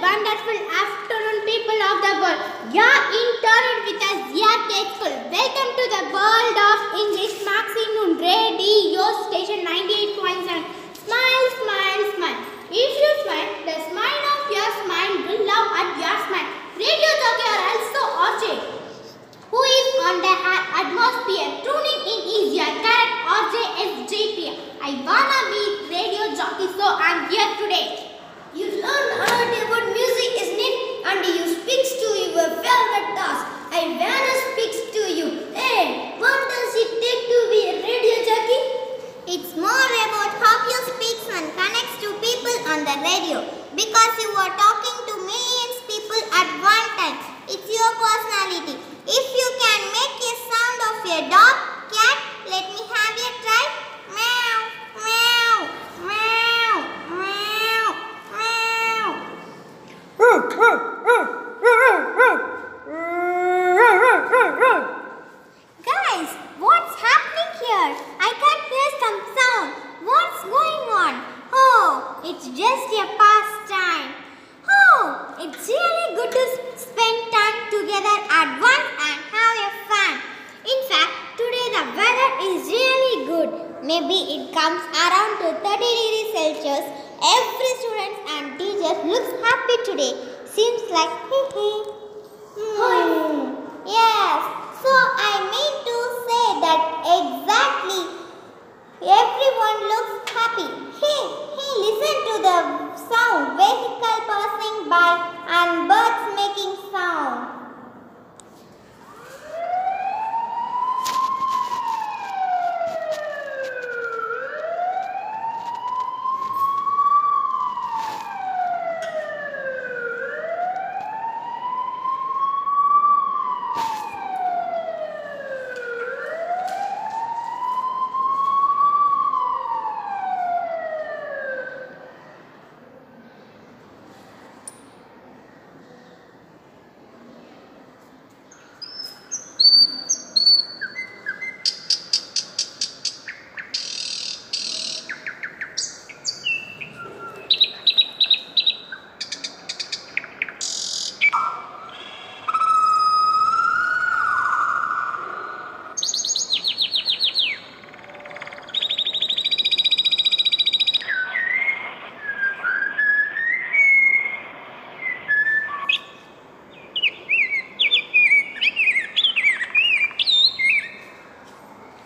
Wonderful afternoon, people of the world. Yeah, interned with us, yeah, School. Welcome to the world of English Maximum Radio Station 98.7. Smile, smile, smile. If you smile, the smile of your smile will love at your smile. Radio jockey are also object who is on the a- atmosphere. Tuning in is your current RJSJP. I wanna be radio jockey, so I'm here today. You learn a lot about music, isn't it? And you speak to your favorite task. I wanna speak to you. Hey, what does it take to be a radio jockey? It's more about how you speak and connects to people on the radio because you are talking to millions people at one time. It's your personality. If you can make a sound of a dog, cat, let me have a try. Meow, meow, meow, meow, meow. Guys, what's happening here? I can't hear some sound. What's going on? Oh, it's just a pastime. Oh, it's really good to spend time together at once and have a fun. In fact, today the weather is really good. Maybe it comes around to 30 degrees Celsius. Every student and teacher looks happy today. Seems like hee hee. Hmm. Yes, so I mean to say that exactly everyone looks happy. Hey, to the sound, vehicle passing by and birds making sound.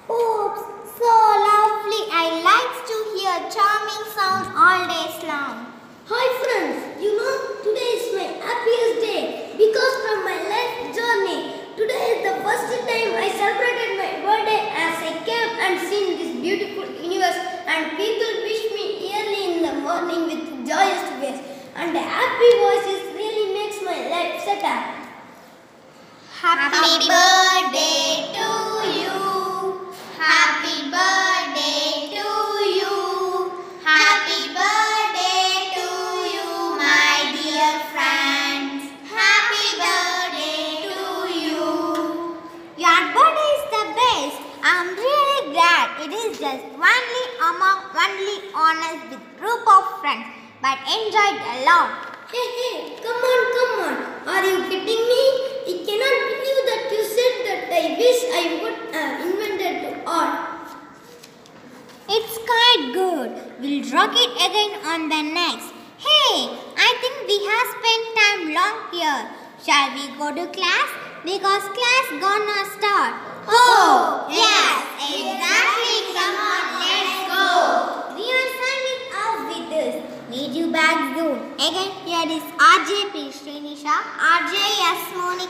Oops, so lovely. I like to hear charming sound all day long. Hi friends, you know today is my happiest day because from my life journey. Today is the first time I celebrated my birthday as I came and seen this beautiful universe and people wish me early in the morning with joyous face and the happy voices really makes my life set up. Happy birthday to you. Happy birthday to you. Happy birthday to you, my dear friends. Happy birthday to you. Your birthday is the best. I'm really glad it is just only among only honest with group of friends, but enjoyed a lot. Hey, hey, come on, come on. Are you kidding me? I cannot believe that you said that I wish I would have invented to art. It's quite good. We'll rock it again on the next. Hey, I think we have spent time long here. Shall we go to class? Because class gonna start. Oh, yes, exactly. Come on, Again, here is RJ P. Srinisha, RJ S. Monica,